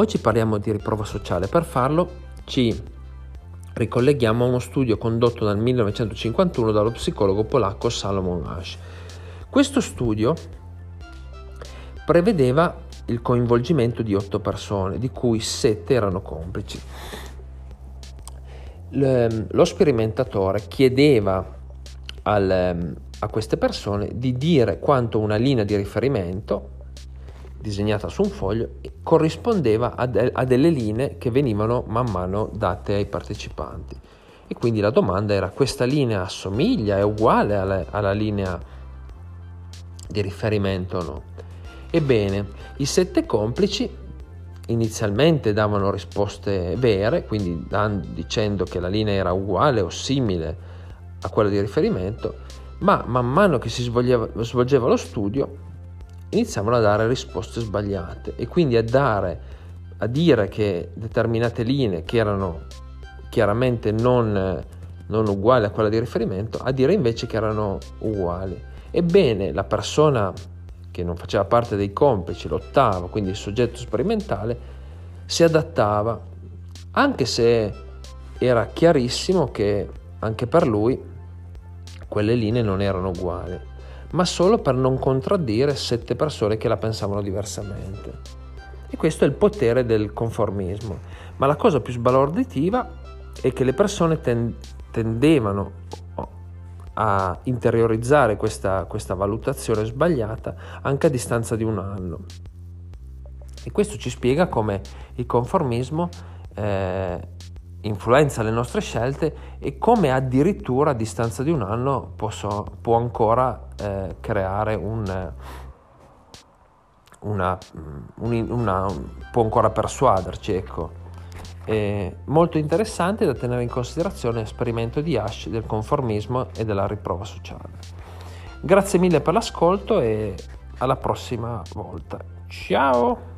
Oggi parliamo di riprova sociale, per farlo ci ricolleghiamo a uno studio condotto nel 1951 dallo psicologo polacco Salomon Ash. Questo studio prevedeva il coinvolgimento di otto persone, di cui sette erano complici. Lo sperimentatore chiedeva al, a queste persone di dire quanto una linea di riferimento disegnata su un foglio corrispondeva a, de- a, delle linee che venivano man mano date ai partecipanti. E quindi la domanda era questa linea assomiglia, è uguale alla, alla linea di riferimento o no? Ebbene, i sette complici inizialmente davano risposte vere, quindi dicendo che la linea era uguale o simile a quella di riferimento, ma man mano che si svolgeva, svolgeva lo studio iniziavano a dare risposte sbagliate e quindi a, dare, a dire che determinate linee che erano chiaramente non, non uguali a quella di riferimento, a dire invece che erano uguali. Ebbene, la persona che non faceva parte dei complici, l'ottavo, quindi il soggetto sperimentale, si adattava, anche se era chiarissimo che anche per lui quelle linee non erano uguali, ma solo per non contraddire sette persone che la pensavano diversamente. E questo è il potere del conformismo. Ma la cosa più sbalorditiva è che le persone ten- tendevano a interiorizzare questa, questa, valutazione sbagliata anche a distanza di un anno. E questo ci spiega come il conformismo eh, influenza le nostre scelte e come addirittura a distanza di un anno posso, può ancora eh, creare un, una, un, una, può ancora persuaderci ecco. È molto interessante da tenere in considerazione l'esperimento di Ash del conformismo e della riprova sociale. Grazie mille per l'ascolto e alla prossima volta. Ciao